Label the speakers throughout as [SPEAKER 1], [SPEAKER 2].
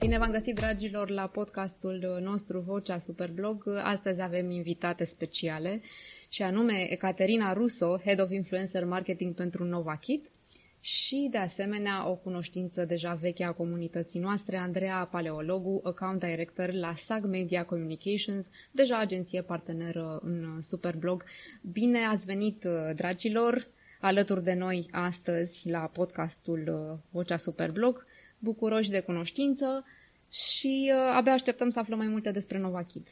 [SPEAKER 1] Bine v-am găsit, dragilor, la podcastul nostru Vocea Superblog. Astăzi avem invitate speciale și anume Ecaterina Russo, Head of Influencer Marketing pentru NovaKit și, de asemenea, o cunoștință deja veche a comunității noastre, Andreea Paleologu, Account Director la SAG Media Communications, deja agenție parteneră în Superblog. Bine ați venit, dragilor, alături de noi astăzi la podcastul Vocea Superblog bucuroși de cunoștință și uh, abia așteptăm să aflăm mai multe despre NovaKid.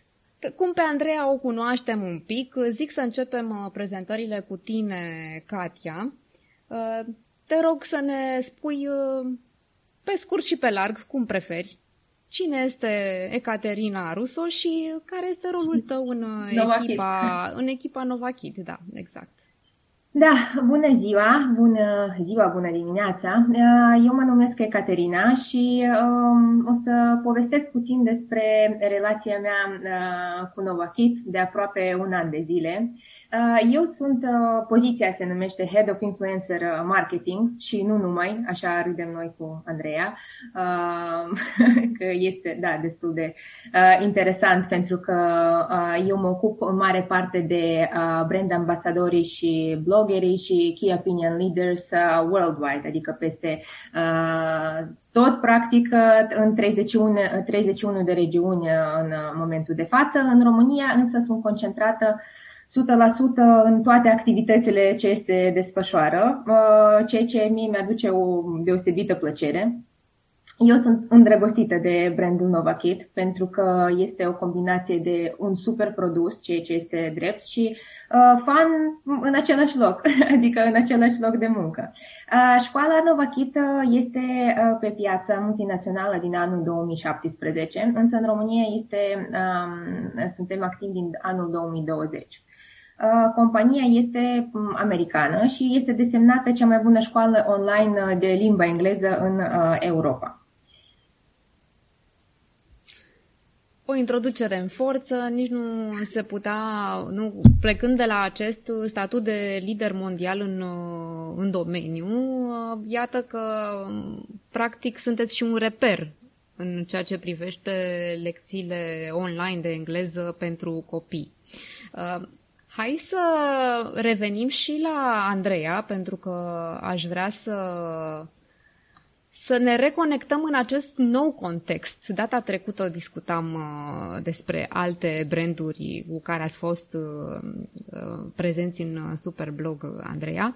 [SPEAKER 1] Cum pe Andreea o cunoaștem un pic, zic să începem uh, prezentările cu tine, Katia. Uh, te rog să ne spui uh, pe scurt și pe larg, cum preferi, cine este Ecaterina Russo și care este rolul tău în uh, echipa, în echipa NovaKid. Da, exact.
[SPEAKER 2] Da, bună ziua, bună ziua, bună dimineața. Uh, eu mă numesc Ecaterina și um, o să povestesc puțin despre relația mea uh, cu NovaKit de aproape un an de zile. Uh, eu sunt, uh, poziția se numește Head of Influencer uh, Marketing și nu numai, așa râdem noi cu Andreea, că este, da, destul de interesant pentru că eu mă ocup în mare parte de brand ambasadorii și bloggerii și key opinion leaders worldwide, adică peste tot practic în 31, 31 de regiuni în momentul de față. În România însă sunt concentrată 100% în toate activitățile ce se desfășoară, uh, ceea ce mie mi-aduce o deosebită plăcere. Eu sunt îndrăgostită de brandul NovaKit pentru că este o combinație de un super produs, ceea ce este drept, și uh, fan în același loc, adică în același loc de muncă. Uh, școala NovaKit uh, este uh, pe piața multinațională din anul 2017, însă în România este, um, suntem activi din anul 2020. Uh, compania este um, americană și este desemnată cea mai bună școală online uh, de limba engleză în uh, Europa.
[SPEAKER 1] O introducere în forță, nici nu se putea, nu, plecând de la acest statut de lider mondial în, în domeniu, iată că um, practic sunteți și un reper în ceea ce privește lecțiile online de engleză pentru copii. Hai să revenim și la Andreea, pentru că aș vrea să să ne reconectăm în acest nou context. Data trecută discutam uh, despre alte branduri cu care ați fost uh, uh, prezenți în Superblog, Andreea.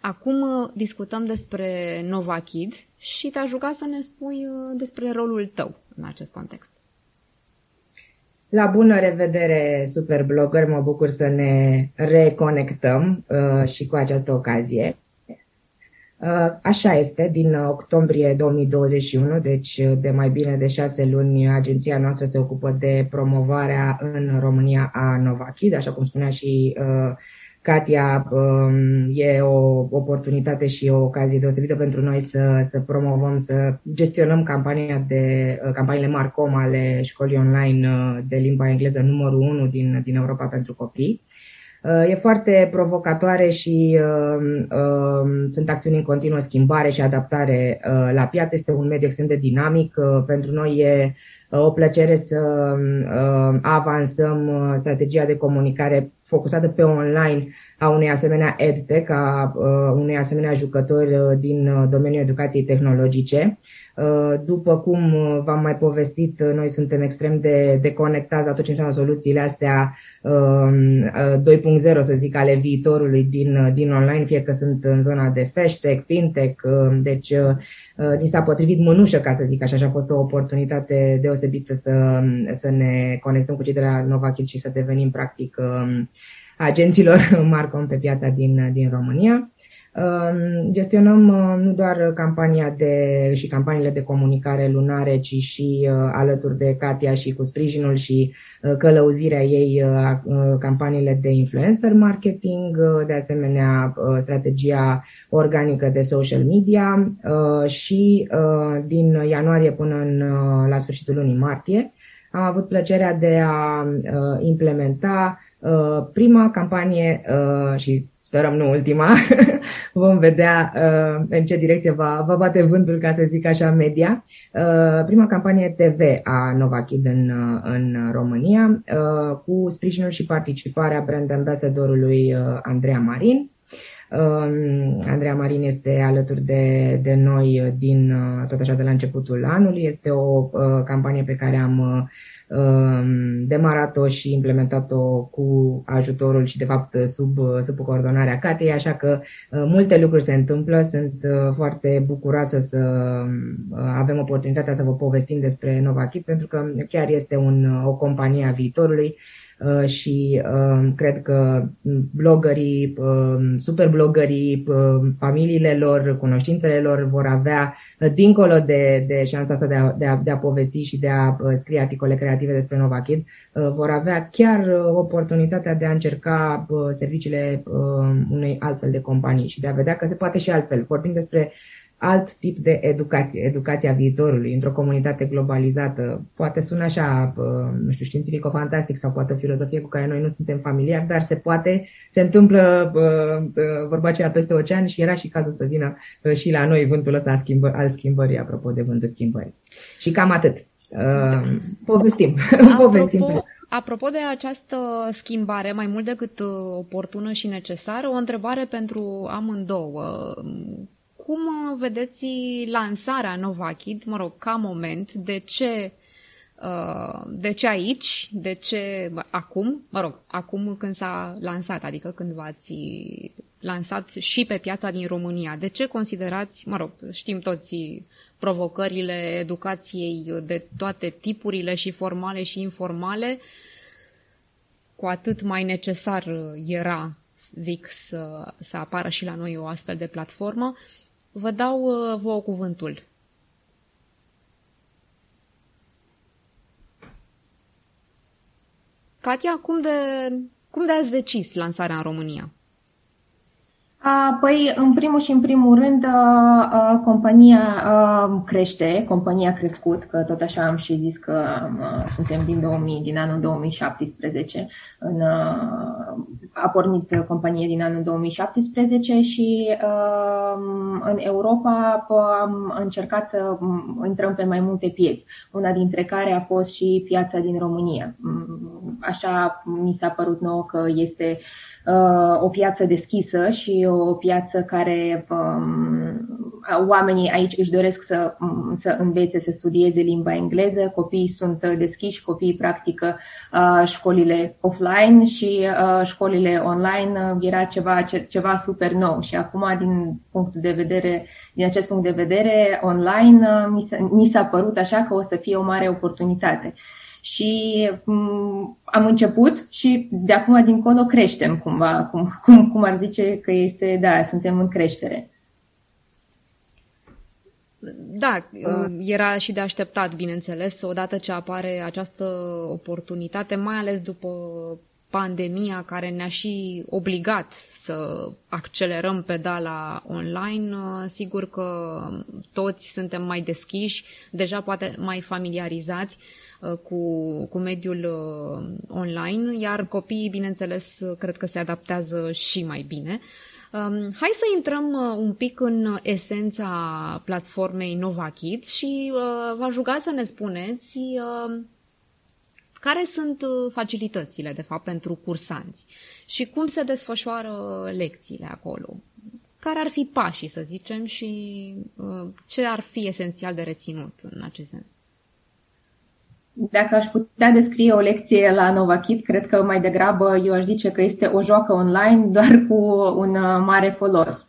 [SPEAKER 1] Acum uh, discutăm despre NovaKid și te-aș ruga să ne spui uh, despre rolul tău în acest context.
[SPEAKER 3] La bună revedere, super blogger! Mă bucur să ne reconectăm uh, și cu această ocazie. Uh, așa este, din octombrie 2021, deci de mai bine de șase luni, agenția noastră se ocupă de promovarea în România a Novakid, așa cum spunea și uh, Katia, um, e o oportunitate și o ocazie deosebită pentru noi să, să promovăm, să gestionăm campania de, uh, campaniile Marcom ale școlii online uh, de limba engleză numărul 1 din, din Europa pentru copii. Uh, e foarte provocatoare și uh, uh, sunt acțiuni în continuă schimbare și adaptare uh, la piață. Este un mediu extrem de dinamic. Uh, pentru noi e uh, o plăcere să uh, avansăm uh, strategia de comunicare focusată pe online a unei asemenea edtech, a uh, unei asemenea jucători uh, din uh, domeniul educației tehnologice. După cum v-am mai povestit, noi suntem extrem de, de conectați la tot ce înseamnă soluțiile astea 2.0, să zic, ale viitorului din, din online, fie că sunt în zona de hashtag, fintech, deci ni s-a potrivit mânușă, ca să zic așa, și a fost o oportunitate deosebită să, să ne conectăm cu cei de la NovaKit și să devenim practic agenților Marcom pe piața din, din România. Um, gestionăm uh, nu doar campania de, și campaniile de comunicare lunare, ci și uh, alături de Katia și cu sprijinul și uh, călăuzirea ei campaniile de influencer marketing, de asemenea strategia organică de social media și din ianuarie până în, la sfârșitul lunii martie am avut plăcerea de a implementa Uh, prima campanie uh, și sperăm nu ultima, vom vedea uh, în ce direcție va, va bate vântul, ca să zic așa, media. Uh, prima campanie TV a Novakid în, uh, în România, uh, cu sprijinul și participarea brand ambassadorului uh, Andreea Marin. Uh, Andreea Marin este alături de, de noi din, uh, tot așa de la începutul anului. Este o uh, campanie pe care am uh, Um, demarat-o și implementat-o cu ajutorul și, de fapt, sub, sub coordonarea Catei, așa că uh, multe lucruri se întâmplă. Sunt uh, foarte bucuroasă să uh, avem oportunitatea să vă povestim despre NovaKit, pentru că chiar este un, o companie a viitorului Uh, și um, cred că blogării, um, super blogării, um, familiile lor, cunoștințele lor vor avea, uh, dincolo de, de șansa asta de a, de, a, de a povesti și de a uh, scrie articole creative despre Nova Kid, vor avea chiar oportunitatea de a încerca serviciile unei altfel de companii și de a vedea că se poate și altfel. Vorbim despre alt tip de educație, educația viitorului, într-o comunitate globalizată. Poate sună așa, nu știu, științifico-fantastic sau poate o filozofie cu care noi nu suntem familiari, dar se poate, se întâmplă vorba aceea peste ocean și era și cazul să vină și la noi vântul ăsta al, schimbă, al schimbării, apropo de vântul schimbării. Și cam atât. Da. Povestim.
[SPEAKER 1] Apropo, Povestim. Apropo de această schimbare, mai mult decât oportună și necesară, o întrebare pentru amândouă cum uh, vedeți lansarea Novakid, mă rog, ca moment, de ce uh, de ce aici, de ce acum, mă rog, acum când s-a lansat, adică când v-ați lansat și pe piața din România, de ce considerați, mă rog, știm toți provocările educației de toate tipurile și formale și informale, cu atât mai necesar era, zic, să, să apară și la noi o astfel de platformă. Vă dau uh, vouă cuvântul. Katia, cum de, cum de ați decis lansarea în România?
[SPEAKER 2] Păi, în primul și în primul rând, compania crește, compania a crescut, că tot așa am și zis că suntem din 2000, din anul 2017. În, a pornit companie din anul 2017 și în Europa am încercat să intrăm pe mai multe pieți, una dintre care a fost și piața din România. Așa mi s-a părut nouă că este Uh, o piață deschisă și o piață care um, oamenii aici își doresc să, um, să învețe, să studieze limba engleză, copiii sunt deschiși, copiii practică uh, școlile offline și uh, școlile online era ceva, ceva super nou. Și acum din punctul de vedere, din acest punct de vedere online mi s-a, mi s-a părut așa că o să fie o mare oportunitate și um, am început și de acum dincolo creștem cumva, cum, cum, cum ar zice că este, da, suntem în creștere.
[SPEAKER 1] Da, uh. era și de așteptat, bineînțeles, odată ce apare această oportunitate, mai ales după pandemia care ne-a și obligat să accelerăm pedala online, uh, sigur că toți suntem mai deschiși, deja poate mai familiarizați Uh, cu, cu mediul uh, online, iar copiii, bineînțeles, cred că se adaptează și mai bine. Um, hai să intrăm uh, un pic în esența platformei NovaKid și v-aș ruga să ne spuneți care sunt facilitățile, de fapt, pentru cursanți și cum se desfășoară lecțiile acolo. Care ar fi pașii, să zicem, și ce ar fi esențial de reținut în acest sens?
[SPEAKER 2] Dacă aș putea descrie o lecție la NovaKit, cred că mai degrabă eu aș zice că este o joacă online, doar cu un uh, mare folos.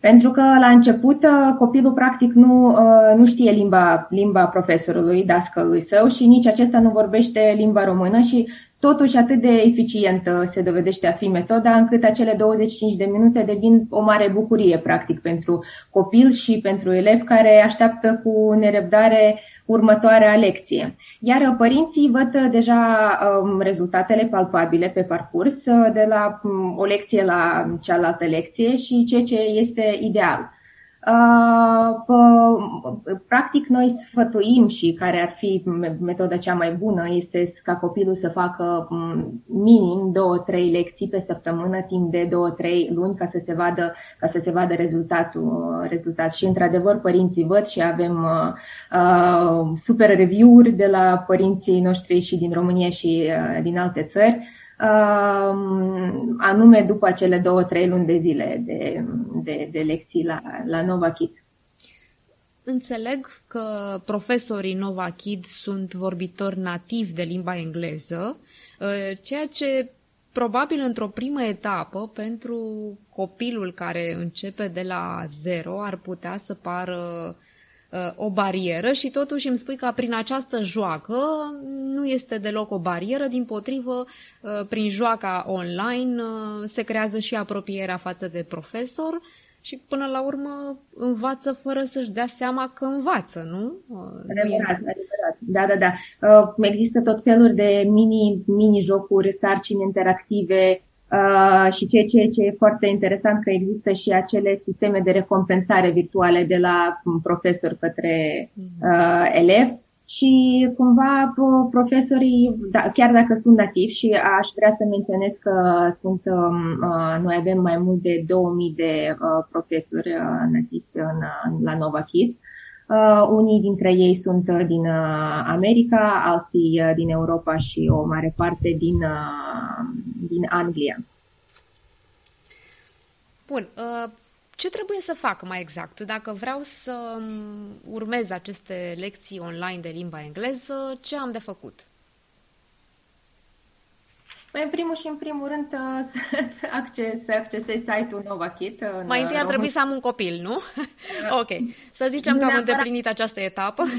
[SPEAKER 2] Pentru că la început uh, copilul practic nu, uh, nu știe limba, limba profesorului, dascălui său și nici acesta nu vorbește limba română și totuși atât de eficientă se dovedește a fi metoda încât acele 25 de minute devin o mare bucurie practic pentru copil și pentru elev care așteaptă cu nerăbdare următoarea lecție. Iar părinții văd uh, deja um, rezultatele palpabile pe parcurs de la um, o lecție la cealaltă lecție și ceea ce este ideal. Practic, noi sfătuim și care ar fi metoda cea mai bună este ca copilul să facă minim 2-3 lecții pe săptămână timp de 2-3 luni ca să se vadă, ca să se vadă rezultatul, rezultat. Și într-adevăr părinții văd și avem uh, super review-uri de la părinții noștri și din România și uh, din alte țări anume după cele două, trei luni de zile de, de, de lecții la, la Nova Kid.
[SPEAKER 1] Înțeleg că profesorii Nova Kid sunt vorbitori nativi de limba engleză, ă, ceea ce probabil într-o primă etapă pentru copilul care începe de la zero ar putea să pară Uh, o barieră și totuși îmi spui că prin această joacă nu este deloc o barieră, din potrivă, uh, prin joaca online uh, se creează și apropierea față de profesor și până la urmă învață fără să-și dea seama că învață, nu?
[SPEAKER 2] Adevărat, adevărat. Da, da, da. Există tot felul de mini, mini-jocuri, sarcini interactive, Uh, și ceea ce, ce e foarte interesant că există și acele sisteme de recompensare virtuale de la profesor către uh, elev. Și cumva profesorii, da, chiar dacă sunt nativi și aș vrea să menționez că sunt, um, uh, noi avem mai mult de 2000 de uh, profesori uh, nativi în, la Nova Kids, Uh, unii dintre ei sunt uh, din uh, America, alții uh, din Europa și o mare parte din, uh, din Anglia.
[SPEAKER 1] Bun. Uh, ce trebuie să fac mai exact? Dacă vreau să um, urmez aceste lecții online de limba engleză, ce am de făcut?
[SPEAKER 2] Păi, în primul și în primul rând, uh, să, să, acces, să accesezi site-ul NovaKit.
[SPEAKER 1] Uh, mai întâi ar trebui să am un copil, nu? ok. Să zicem nu că am îndeplinit această etapă.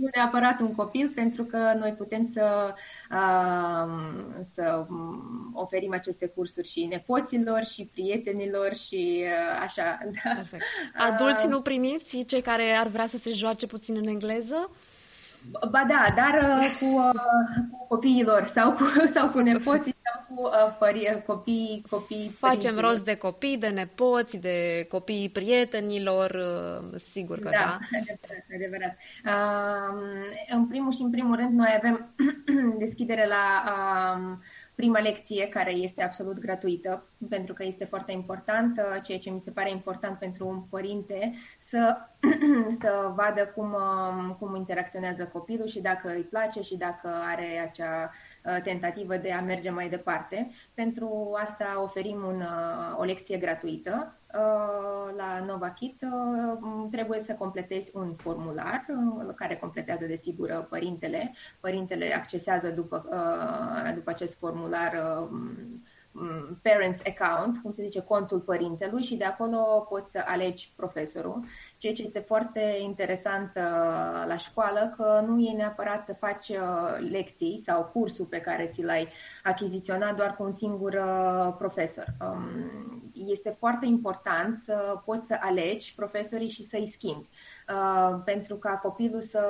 [SPEAKER 2] Nu neapărat un copil, pentru că noi putem să, uh, să oferim aceste cursuri și nepoților, și prietenilor și uh, așa. Da.
[SPEAKER 1] Perfect. Adulți uh, nu primiți, cei care ar vrea să se joace puțin în engleză? Uh,
[SPEAKER 2] Ba da, dar uh, cu, uh, cu copiilor sau cu, sau cu nepoții sau cu uh, pări, copii, copii
[SPEAKER 1] Facem rost de copii, de nepoți, de copii prietenilor, uh, sigur că da. Da,
[SPEAKER 2] adevărat. adevărat. Uh, în primul și în primul rând, noi avem deschidere la uh, prima lecție care este absolut gratuită, pentru că este foarte important, uh, ceea ce mi se pare important pentru un părinte, să, să vadă cum, uh, cum interacționează copilul și dacă îi place și dacă are acea uh, tentativă de a merge mai departe. Pentru asta oferim un, o lecție gratuită Uh, la NovaKit uh, trebuie să completezi un formular uh, care completează desigur părintele. Părintele accesează după, după acest formular Mm, parents account, cum se zice, contul părintelui și de acolo poți să alegi profesorul. Ceea ce este foarte interesant uh, la școală, că nu e neapărat să faci uh, lecții sau cursul pe care ți l-ai achiziționat doar cu un singur uh, profesor. Um, este foarte important să poți să alegi profesorii și să-i schimbi. pentru ca copilul să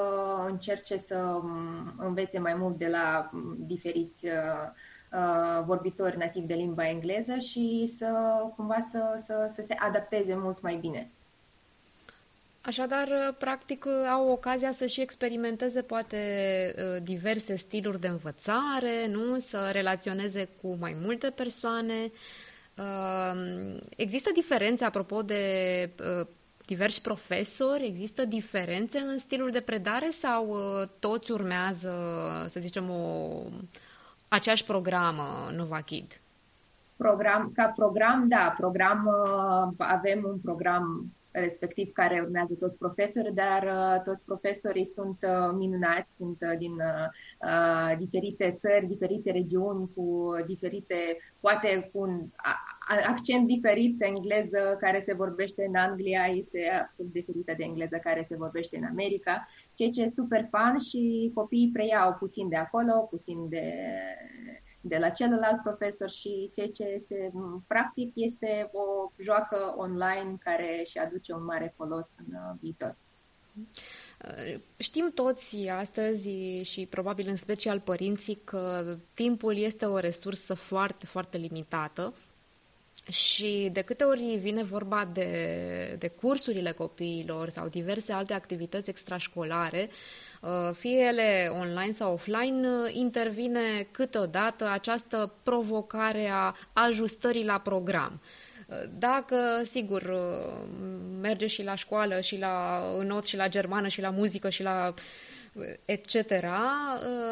[SPEAKER 2] încerce să um, învețe mai mult de la um, diferiți Uh, vorbitori nativi de limba engleză și să cumva să, să, să se adapteze mult mai bine.
[SPEAKER 1] Așadar, uh, practic, uh, au ocazia să și experimenteze poate diverse stiluri de învățare, nu? Să relaționeze cu mai multe persoane. Există diferențe, apropo de diversi profesori, există diferențe în stilul de predare sau toți urmează, să zicem, o, aceeași programă NovaKid?
[SPEAKER 2] Program, ca program, da, program, uh, avem un program respectiv care urmează toți profesori, dar uh, toți profesorii sunt uh, minunați, sunt din uh, diferite țări, diferite regiuni, cu diferite, poate cu un accent diferit, engleză care se vorbește în Anglia este absolut diferită de engleză care se vorbește în America ceea ce e super fan și copiii preiau puțin de acolo, puțin de, de la celălalt profesor și ceea ce se, practic este o joacă online care și aduce un mare folos în uh, viitor.
[SPEAKER 1] Știm toți astăzi și probabil în special părinții că timpul este o resursă foarte, foarte limitată Și de câte ori vine vorba de, de cursurile copiilor sau diverse alte activități extrașcolare, uh, fie ele online sau offline, uh, intervine câteodată această provocare a ajustării la program. Uh, dacă, sigur, merge și la școală, și la not, și la germană, și la muzică, și la etc.,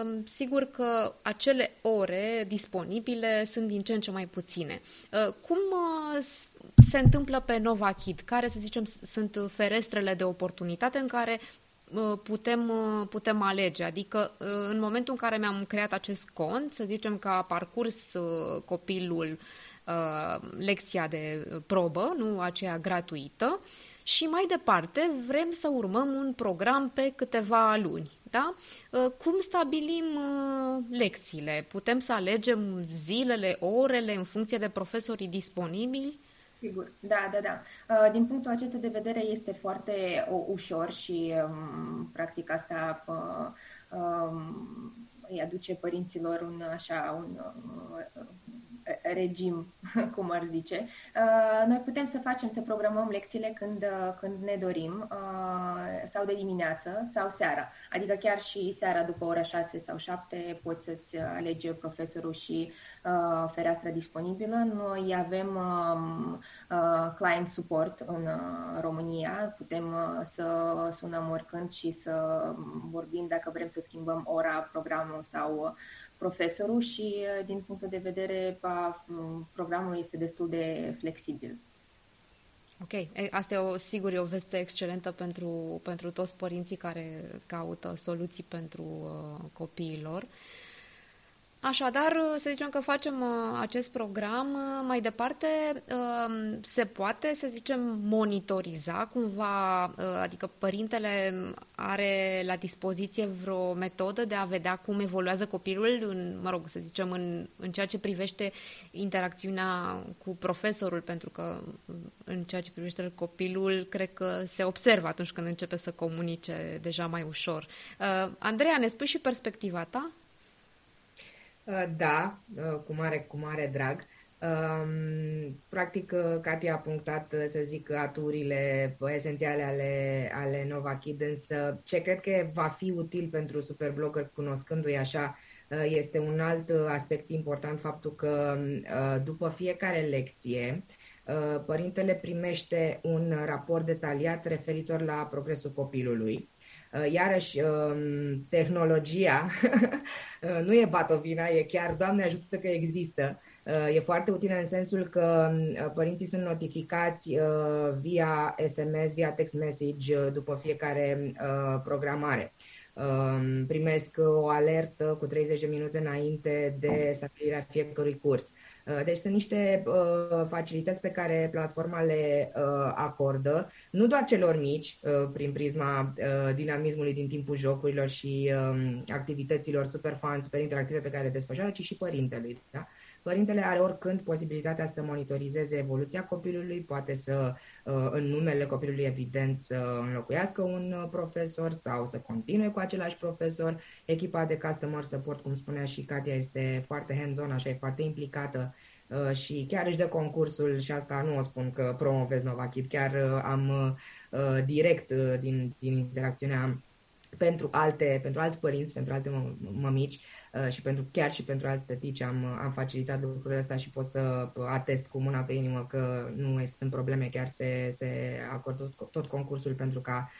[SPEAKER 1] um, sigur că acele ore disponibile sunt din ce în ce mai puține. Uh, cum uh, se întâmplă pe Nova Kid? Care, să zicem, sunt ferestrele de oportunitate în care uh, putem, putem alege. Adică în momentul în care mi-am creat acest cont, să zicem că a parcurs copilul lecția de probă, nu aceea gratuită, și mai departe vrem să urmăm un program pe câteva luni. Da? Uh, cum stabilim uh, lecțiile? Putem să alegem zilele, orele în funcție de profesorii disponibili?
[SPEAKER 2] Sigur, da, da, da. Uh, din punctul acesta de vedere este foarte ușor și um, practic asta um, îi aduce părinților un așa un regim, cum ar zice. Uh, noi putem să facem, să programăm lecțiile când, uh, când ne dorim, uh, sau de dimineață, sau seara. Adică chiar și seara după ora 6 sau 7 poți să-ți alege profesorul și fereastra disponibilă. Noi avem um, client support în România, putem să sunăm oricând și să vorbim dacă vrem să schimbăm ora, programul sau profesorul și uh, din punctul de vedere a programul este destul de flexibil.
[SPEAKER 1] Ok, asta e o, sigur e o veste excelentă pentru, pentru toți părinții care caută soluții pentru uh, copiilor. Uh, Așadar, să zicem că facem uh, acest program, uh, mai departe um, se poate, să zicem, monitoriza cumva, uh, adică părintele are la dispoziție vreo metodă de a vedea cum evoluează copilul, în, mă rog, să zicem, în, în ceea ce privește interacțiunea cu profesorul, pentru că în ceea ce privește copilul, cred că se observă atunci când începe să comunice deja mai ușor. Andreea, ne spui și perspectiva ta?
[SPEAKER 3] Uh, da, uh, cu mare, cu mare drag. Um, practic, uh, Cati a punctat, să zic, aturile esențiale ale, ale Nova Kid, însă ce cred că va fi util pentru superblogger, cunoscându-i așa, este un alt aspect important, faptul că după fiecare lecție, părintele primește un raport detaliat referitor la progresul copilului Uh, iarăși, um, tehnologia uh, nu e batovina, e chiar, Doamne ajută că există. Uh, e foarte utilă în sensul că părinții sunt notificați via SMS, via text message după fiecare programare. Um, primesc o alertă cu 30 de minute înainte de stabilirea fiecărui curs. Uh, deci sunt niște uh, facilități pe care platforma le uh, acordă, nu doar celor mici, prin prisma dinamismului din timpul jocurilor și um, activităților super fun, super interactive pe care le desfășoară, ci și părintelui. Da? Părintele are oricând posibilitatea să monitorizeze evoluția copilului, poate să, în numele copilului, evident, să înlocuiască un profesor sau să continue cu același profesor. Echipa de customer support, cum spunea și Katia, este foarte hands-on, așa e foarte implicată Uh, și chiar își dă concursul și asta nu o spun că promovez Novakit, chiar uh, am uh, direct din, din interacțiunea pentru alte, pentru alți părinți, pentru alte mămici și pentru chiar și pentru alți tătici am, am facilitat lucrurile astea și pot să atest cu mâna pe inimă că nu sunt probleme, chiar se, se acordă tot, tot concursul pentru ca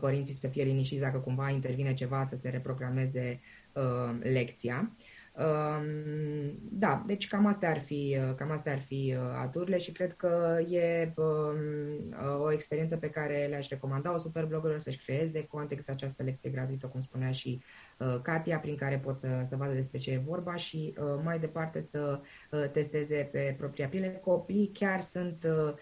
[SPEAKER 3] părinții să fie liniștiți dacă cumva intervine ceva să se reprogrameze uh, lecția. Uh, da, deci cam astea ar fi, cam astea ar fi uh, aturile și cred că e um, uh, o experiență pe care le-aș recomanda o super blogger să-și creeze context această lecție gratuită, cum spunea și uh, Katia, prin care pot să, să vadă despre ce e vorba și mai departe să testeze pe propria piele. Copiii chiar sunt um,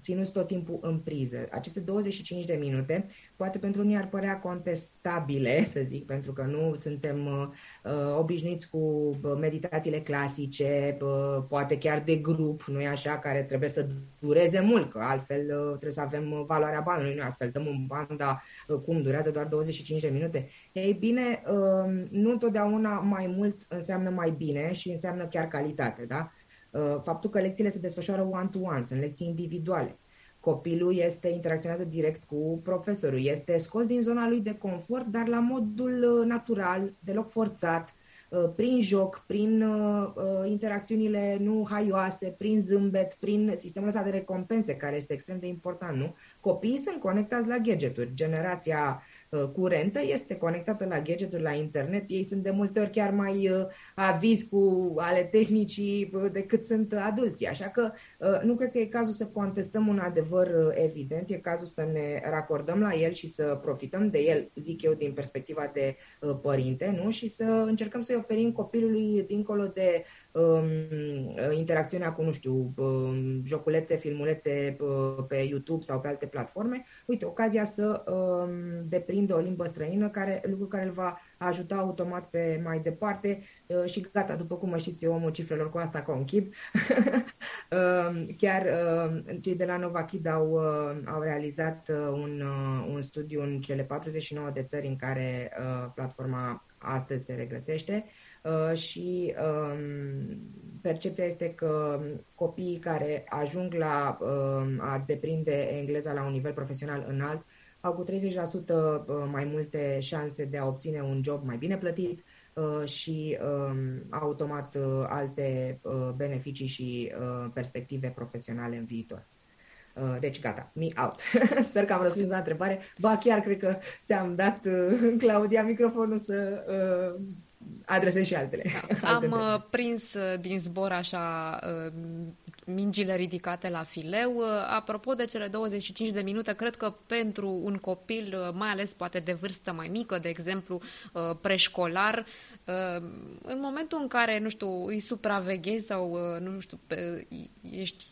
[SPEAKER 3] ținuți tot timpul în priză. Aceste 25 de minute, poate pentru unii ar părea contestabile, să zic, pentru că nu suntem uh, obișnuiți cu meditațiile clasice, uh, poate chiar de grup, nu e așa, care trebuie să dureze mult, că altfel uh, trebuie să avem valoarea banului, nu astfel dăm un ban, dar uh, cum durează doar 25 de minute. Ei bine, uh, nu întotdeauna mai mult înseamnă mai bine și înseamnă chiar calitate, da? Faptul că lecțiile se desfășoară one-to-one, sunt lecții individuale. Copilul este interacționează direct cu profesorul, este scos din zona lui de confort, dar la modul natural, deloc forțat, prin joc, prin interacțiunile nu haioase, prin zâmbet, prin sistemul ăsta de recompense, care este extrem de important, nu? Copiii sunt conectați la gadgeturi. Generația Uh, curentă este conectată la gadgeturi, la internet. Ei sunt de multe ori chiar mai uh, avizi cu ale tehnicii uh, decât sunt adulții. Așa că nu cred că e cazul să contestăm un adevăr evident, e cazul să ne racordăm la el și să profităm de el, zic eu, din perspectiva de părinte, nu? Și să încercăm să-i oferim copilului, dincolo de um, interacțiunea cu, nu știu, um, joculețe, filmulețe uh, pe YouTube sau pe alte platforme, uite, ocazia să um, deprindă o limbă străină, care, lucru care îl va ajuta automat pe mai departe. Uh, și gata, după cum mă știți eu, omul cifrelor cu asta ca un chip. uh, chiar uh, cei de la Nova Kid au, uh, au realizat uh, un, uh, un studiu în cele 49 de țări în care uh, platforma astăzi se regăsește. Uh, și um, percepția este că copiii care ajung la um, a deprinde engleza la un nivel profesional înalt au cu 30% uh, mai multe șanse de a obține un job mai bine plătit uh, și um, automat alte beneficii și perspective profesionale în viitor. Deci gata, me out. Sper că am răspuns la întrebare. Ba chiar cred că ți-am dat, Claudia, microfonul să adresez și altele.
[SPEAKER 1] Da. Am uh, prins uh, din zbor așa uh, mingile ridicate la fileu. Apropo de cele 25 de minute, cred că pentru un copil, mai ales poate de vârstă mai mică, de exemplu preșcolar, în momentul în care, nu știu, îi supraveghezi sau, nu știu, ești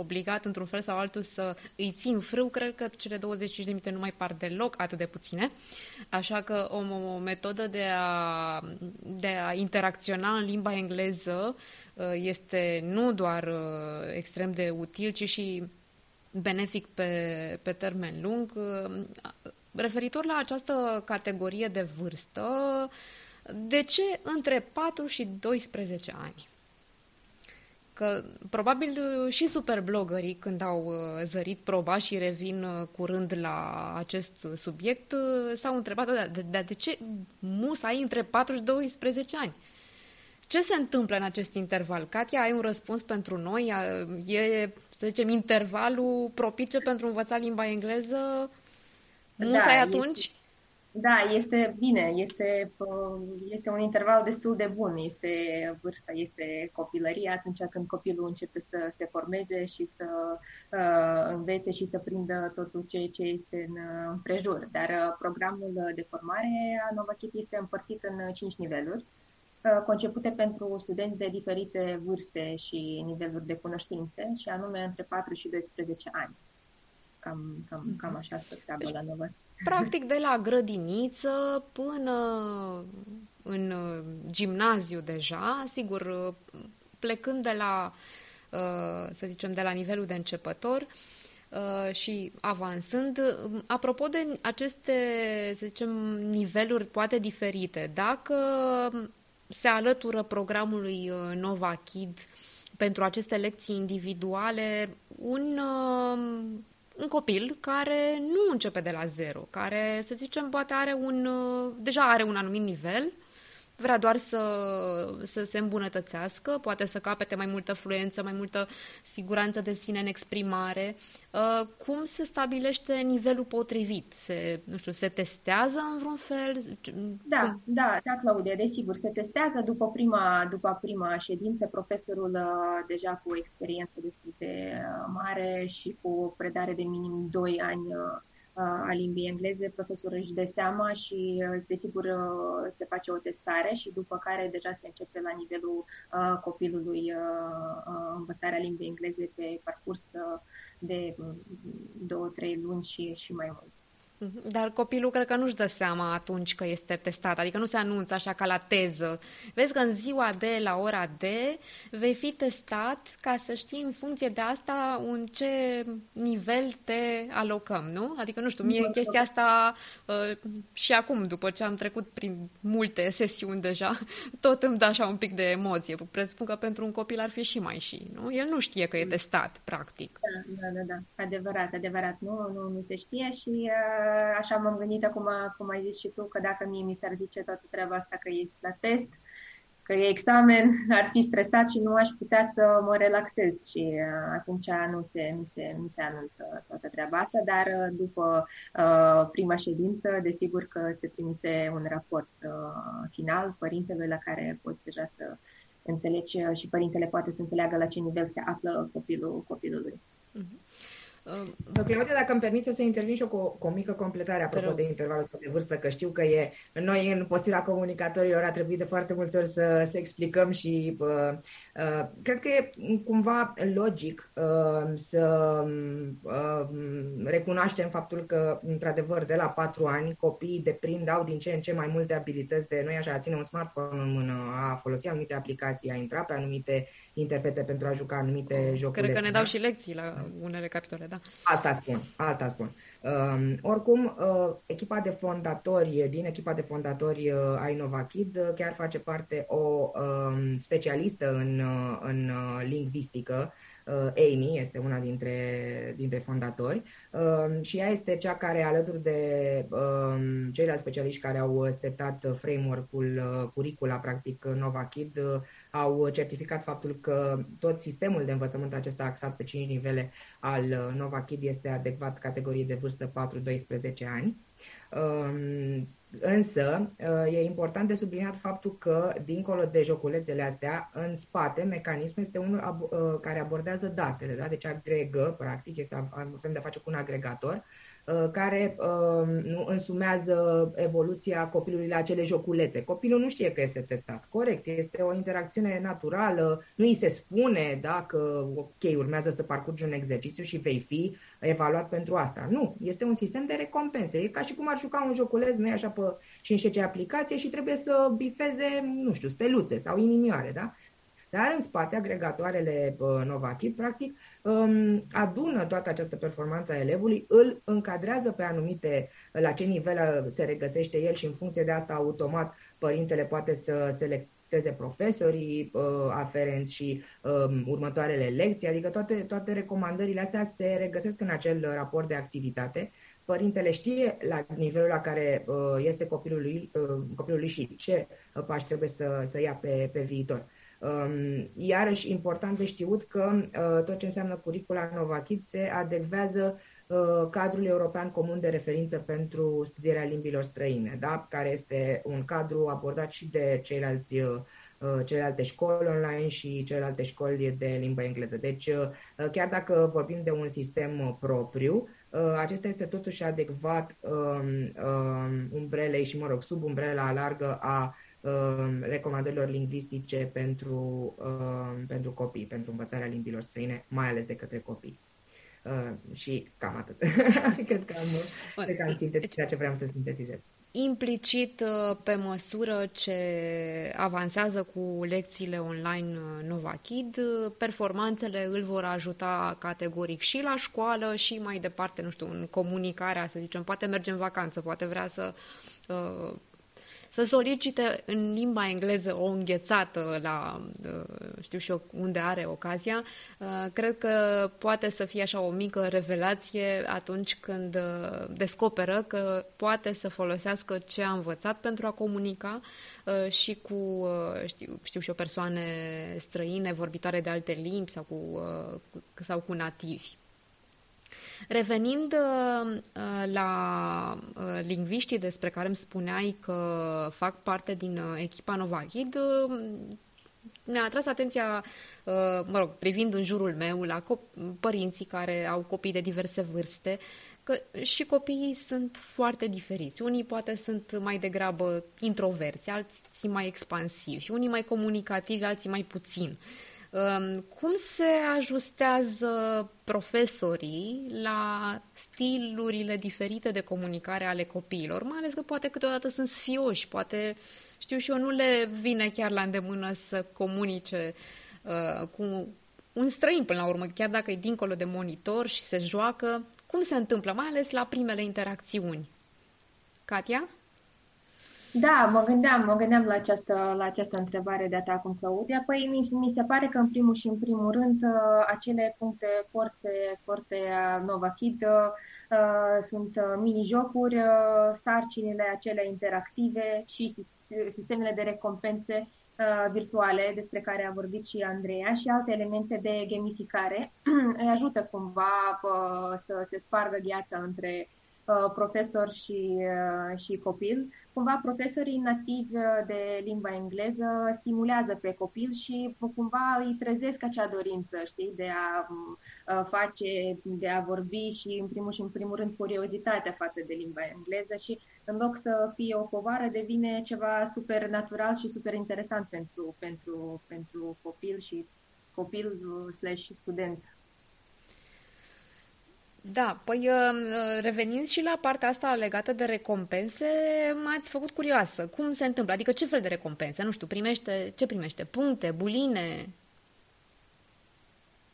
[SPEAKER 1] obligat într-un fel sau altul să îi țin frâu, cred că cele 25 de minute nu mai par deloc atât de puține. Așa că o, o metodă de a, de a interacționa în limba engleză uh, este nu doar uh, extrem de util, ci și benefic pe, pe termen lung. Uh, referitor la această categorie de vârstă, de ce între 4 și 12 ani? Că probabil uh, și superblogării când au uh, zărit proba și revin uh, curând la acest subiect s-au întrebat de, de, de, de ce mus ai între 4 și 12 ani? Ce se întâmplă în acest interval? Katia, ai un răspuns pentru noi? E, să zicem, intervalul propice pentru învăța limba engleză? Mus da, ai atunci? Este
[SPEAKER 2] da, este bine, este, este un interval destul de bun, este vârsta, este copilăria atunci când copilul începe să se formeze și să uh, învețe și să prindă totul ce, ce este în împrejur. Dar uh, programul de formare a Novachit este împărțit în cinci niveluri, uh, concepute pentru studenți de diferite vârste și niveluri de cunoștințe, și anume între 4 și 12 ani. Cam, cam, cam așa se treabă la Novachit.
[SPEAKER 1] Practic de la grădiniță până în uh, gimnaziu deja, sigur, uh, plecând de la, uh, să zicem, de la nivelul de începător și avansând. Apropo de aceste, să zicem, niveluri poate diferite, dacă se alătură programului Nova Kid pentru aceste lecții individuale un un copil care nu începe de la zero, care, să zicem, poate are un, uh, deja are un anumit nivel, vrea doar să, să se îmbunătățească, poate să capete mai multă fluență, mai multă siguranță de sine în exprimare. Uh, cum se stabilește nivelul potrivit? Se, nu știu, se testează în vreun fel?
[SPEAKER 2] Da, Cum? da, da, Claudia, desigur, se testează după prima, după prima ședință, profesorul uh, deja cu o experiență destul de uh, mare și cu predare de minim 2 ani a limbii engleze, profesorul își dă seama și, desigur, se face o testare și după care deja se începe la nivelul copilului învățarea limbii engleze pe parcurs de două, trei luni și, și mai mult.
[SPEAKER 1] Mhm. Dar copilul cred că nu-și dă seama atunci că este testat, adică nu se anunță așa ca la teză. Vezi că în ziua de la ora D vei fi testat ca să știi în funcție de asta în ce nivel te alocăm, nu? Adică, nu știu, mie chestia asta uh, și acum, după ce am trecut prin multe sesiuni deja, tot îmi dă așa un pic de emoție. Presupun că pentru un copil ar fi și mai și, nu? El nu știe că e testat, practic.
[SPEAKER 2] Da, da, da, da. adevărat, adevărat. Nu, nu, nu se știe și uh așa m-am gândit acum, cum ai zis și tu, că dacă mie mi s-ar zice toată treaba asta că ești la test, că e examen, ar fi stresat și nu aș putea să mă relaxez și uh, atunci nu se, nu, se, nu se anunță toată treaba asta, dar uh, după uh, prima ședință, desigur că se trimite un raport uh, final părintelui la care poți deja să înțelegi și părintele poate să înțeleagă la ce nivel se află copilul copilului.
[SPEAKER 3] Uh-huh. Uh, Claudia, dacă îmi permiți, o să intervin și eu cu, cu o mică completare apropo de intervalul ăsta de vârstă, că știu că e noi în postura comunicatorilor a trebuit de foarte multe ori să, să explicăm și uh, uh, cred că e cumva logic uh, să uh, recunoaștem faptul că, într-adevăr, de la patru ani copiii deprind, au din ce în ce mai multe abilități de noi, așa, a ține un smartphone în mână, a folosi anumite aplicații, a intra pe anumite interfețe pentru a juca anumite jocuri.
[SPEAKER 1] Cred că ne dau da? și lecții la unele capitole, da.
[SPEAKER 3] Asta spun, asta spun. Uh, oricum, uh, echipa de fondatori, din echipa de fondatori uh, ai Novakid, uh, chiar face parte o uh, specialistă în, uh, în uh, lingvistică, Uh, Amy este una dintre, dintre fondatori um, și ea este cea care, alături de um, ceilalți specialiști care au setat framework-ul, uh, curicula, practic, Nova Kid, uh, au certificat faptul că tot sistemul de învățământ acesta axat pe 5 nivele al Nova Kid este adecvat categoriei de vârstă 4-12 ani. Um, însă, uh, e important de subliniat faptul că, dincolo de joculețele astea, în spate, mecanismul este unul ab- uh, care abordează datele, da? deci agregă, practic, este, avem de face cu un agregator, Uh, care uh, nu însumează evoluția copilului la acele joculețe. Copilul nu știe că este testat. Corect, este o interacțiune naturală, nu îi se spune dacă, ok, urmează să parcurgi un exercițiu și vei fi evaluat pentru asta. Nu, este un sistem de recompense. E ca și cum ar juca un joculeț, nu așa, pe 5 ce aplicație și trebuie să bifeze, nu știu, steluțe sau inimioare, da? Dar în spate, agregatoarele uh, Novakit, practic, um, adună toată această performanță a elevului, îl încadrează pe anumite, la ce nivel uh, se regăsește el și în funcție de asta, automat, părintele poate să selecteze profesorii uh, aferenți și um, următoarele lecții, adică toate, toate recomandările astea se regăsesc în acel raport de activitate. Părintele știe la nivelul la care uh, este copilul lui, uh, copilul lui și ce pași trebuie să, să ia pe, pe viitor. Um, iarăși, important de știut că uh, tot ce înseamnă curicula Novachid se adecvează uh, cadrul european comun de referință pentru studierea limbilor străine, da? care este un cadru abordat și de ceilalți uh, celelalte școli online și celelalte școli de limba engleză. Deci, chiar dacă vorbim de un sistem propriu, acesta este totuși adecvat um, um, umbrelei și, mă rog, sub umbrela largă a Um, recomandărilor lingvistice pentru, um, pentru copii, pentru învățarea limbilor străine, mai ales de către copii. Uh, și cam atât. cred că am, Bun. cred că am sintetizat ceea ce vreau să sintetizez.
[SPEAKER 1] Implicit, uh, pe măsură ce avansează cu lecțiile online uh, NovaKid, performanțele îl vor ajuta categoric și la școală și mai departe, nu știu, în comunicarea, să zicem, poate merge în vacanță, poate vrea să uh, să solicite în limba engleză o înghețată la, uh, știu și eu, unde are ocazia, uh, cred că poate să fie așa o mică revelație atunci când uh, descoperă că poate să folosească ce a învățat pentru a comunica și cu, știu, știu și eu, persoane străine, vorbitoare de alte limbi sau cu, sau cu nativi. Revenind uh, uh, la uh, lingviștii despre care îmi spuneai că fac parte din echipa Novachid, mi-a atras atenția, mă rog, privind în jurul meu la părinții care au copii de diverse vârste, că și copiii sunt foarte diferiți. Unii poate sunt mai degrabă introverți, alții mai expansivi, unii mai comunicativi, alții mai puțin. Um, cum se ajustează profesorii la stilurile diferite de comunicare ale copiilor? Mai ales că poate câteodată sunt sfioși, poate, știu și eu, nu le vine chiar la îndemână să comunice uh, cu un străin până la urmă, chiar dacă e dincolo de monitor și se joacă. Cum se întâmplă, mai ales la primele interacțiuni? Katia?
[SPEAKER 2] Da, mă gândeam, mă gândeam la această, la această întrebare de-a ta cum Claudia. Păi mi, mi se pare că în primul și în primul rând uh, acele puncte forțe, forțe uh, Nova Kid uh, sunt uh, mini-jocuri, uh, sarcinile acelea interactive și sistemele de recompense uh, virtuale despre care a vorbit și Andreea și alte elemente de gamificare îi ajută cumva uh, să se spargă gheața între Uh, profesor și, uh, și copil. Cumva profesorii nativi uh, de limba engleză stimulează pe copil și cumva îi trezesc acea dorință, știi, de a face, de a vorbi și în primul și în primul rând curiozitatea față de limba engleză și în loc să fie o povară devine ceva super natural și super interesant pentru, pentru, pentru copil și copil slash student.
[SPEAKER 1] Da, păi uh, uh, revenind și la partea asta legată de recompense, m-ați făcut curioasă. Cum se întâmplă? Adică ce fel de recompense? Nu știu, primește, ce primește? Puncte, buline?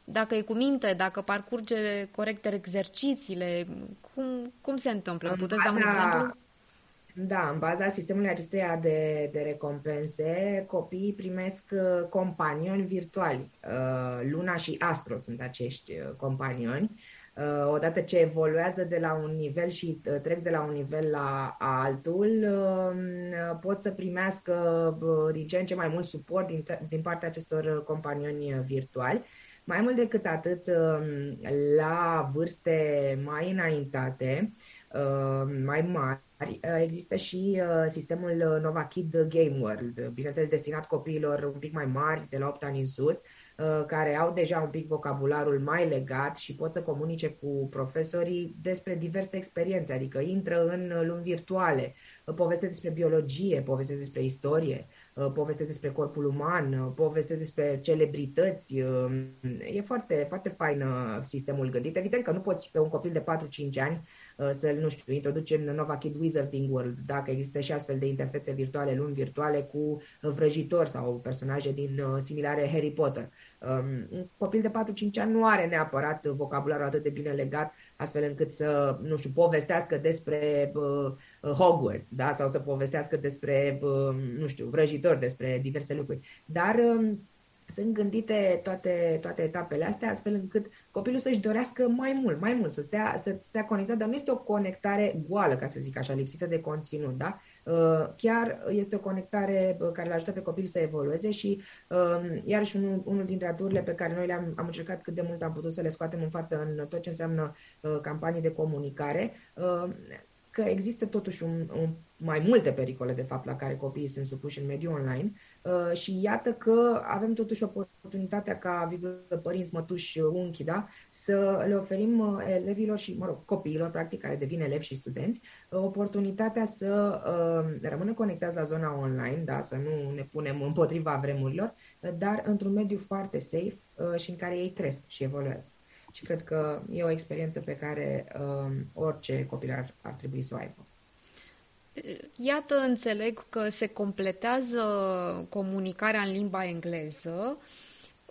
[SPEAKER 1] Dacă e cu minte, dacă parcurge corect exercițiile, cum, cum se întâmplă? În Puteți baza, da un exemplu?
[SPEAKER 3] Da, în baza sistemului acestuia de, de recompense, copiii primesc uh, companioni virtuali. Luna și Astro sunt acești companioni Uh, odată ce evoluează de la un nivel și uh, trec de la un nivel la altul, um, pot să primească uh, din ce în ce mai mult suport din, din partea acestor companioni virtuali. Mai mult decât atât, um, la vârste mai înaintate, mai mari, există și sistemul Nova Kid Game World, bineînțeles destinat copiilor un pic mai mari, de la 8 ani în sus, Uh, care au deja un pic vocabularul mai legat și pot să comunice cu profesorii despre diverse experiențe, adică intră în lumi virtuale, uh, povestesc despre biologie, povestesc despre istorie, uh, povestesc despre corpul uman, povestesc despre celebrități. E foarte, foarte fain sistemul gândit. Evident că nu poți pe un copil de 4-5 ani să-l, nu știu, introducem în Nova Kid Wizarding World, dacă există și astfel de interfețe virtuale, lumi virtuale cu vrăjitori sau personaje din similare Harry Potter. Um, un copil de 4-5 ani nu are neapărat vocabularul atât de bine legat, astfel încât să, nu știu, povestească despre uh, Hogwarts, da? sau să povestească despre, uh, nu știu, vrăjitori, despre diverse lucruri. Dar uh, sunt gândite toate, toate etapele astea astfel încât copilul să-și dorească mai mult, mai mult, să stea, să stea conectat, dar nu este o conectare goală, ca să zic așa, lipsită de conținut, da? Uh, chiar este o conectare uh, care le ajută pe copil să evolueze și um, iarăși unul, unul dintre aturile pe care noi le-am am încercat cât de mult am putut să le scoatem în față în tot ce înseamnă uh, campanii de comunicare, că există totuși un, un, mai multe pericole, de fapt, la care copiii sunt supuși în mediul online uh, și iată că avem totuși oportunitatea ca părinți, mătuși, unchi, da, să le oferim uh, elevilor și, mă rog, copiilor, practic, care devin elevi și studenți, uh, oportunitatea să uh, rămână conectați la zona online, da, să nu ne punem împotriva vremurilor, uh, dar într-un mediu foarte safe uh, și în care ei cresc și evoluează și cred că e o experiență pe care um, orice copil ar, ar trebui să o aibă.
[SPEAKER 1] Iată, înțeleg că se completează comunicarea în limba engleză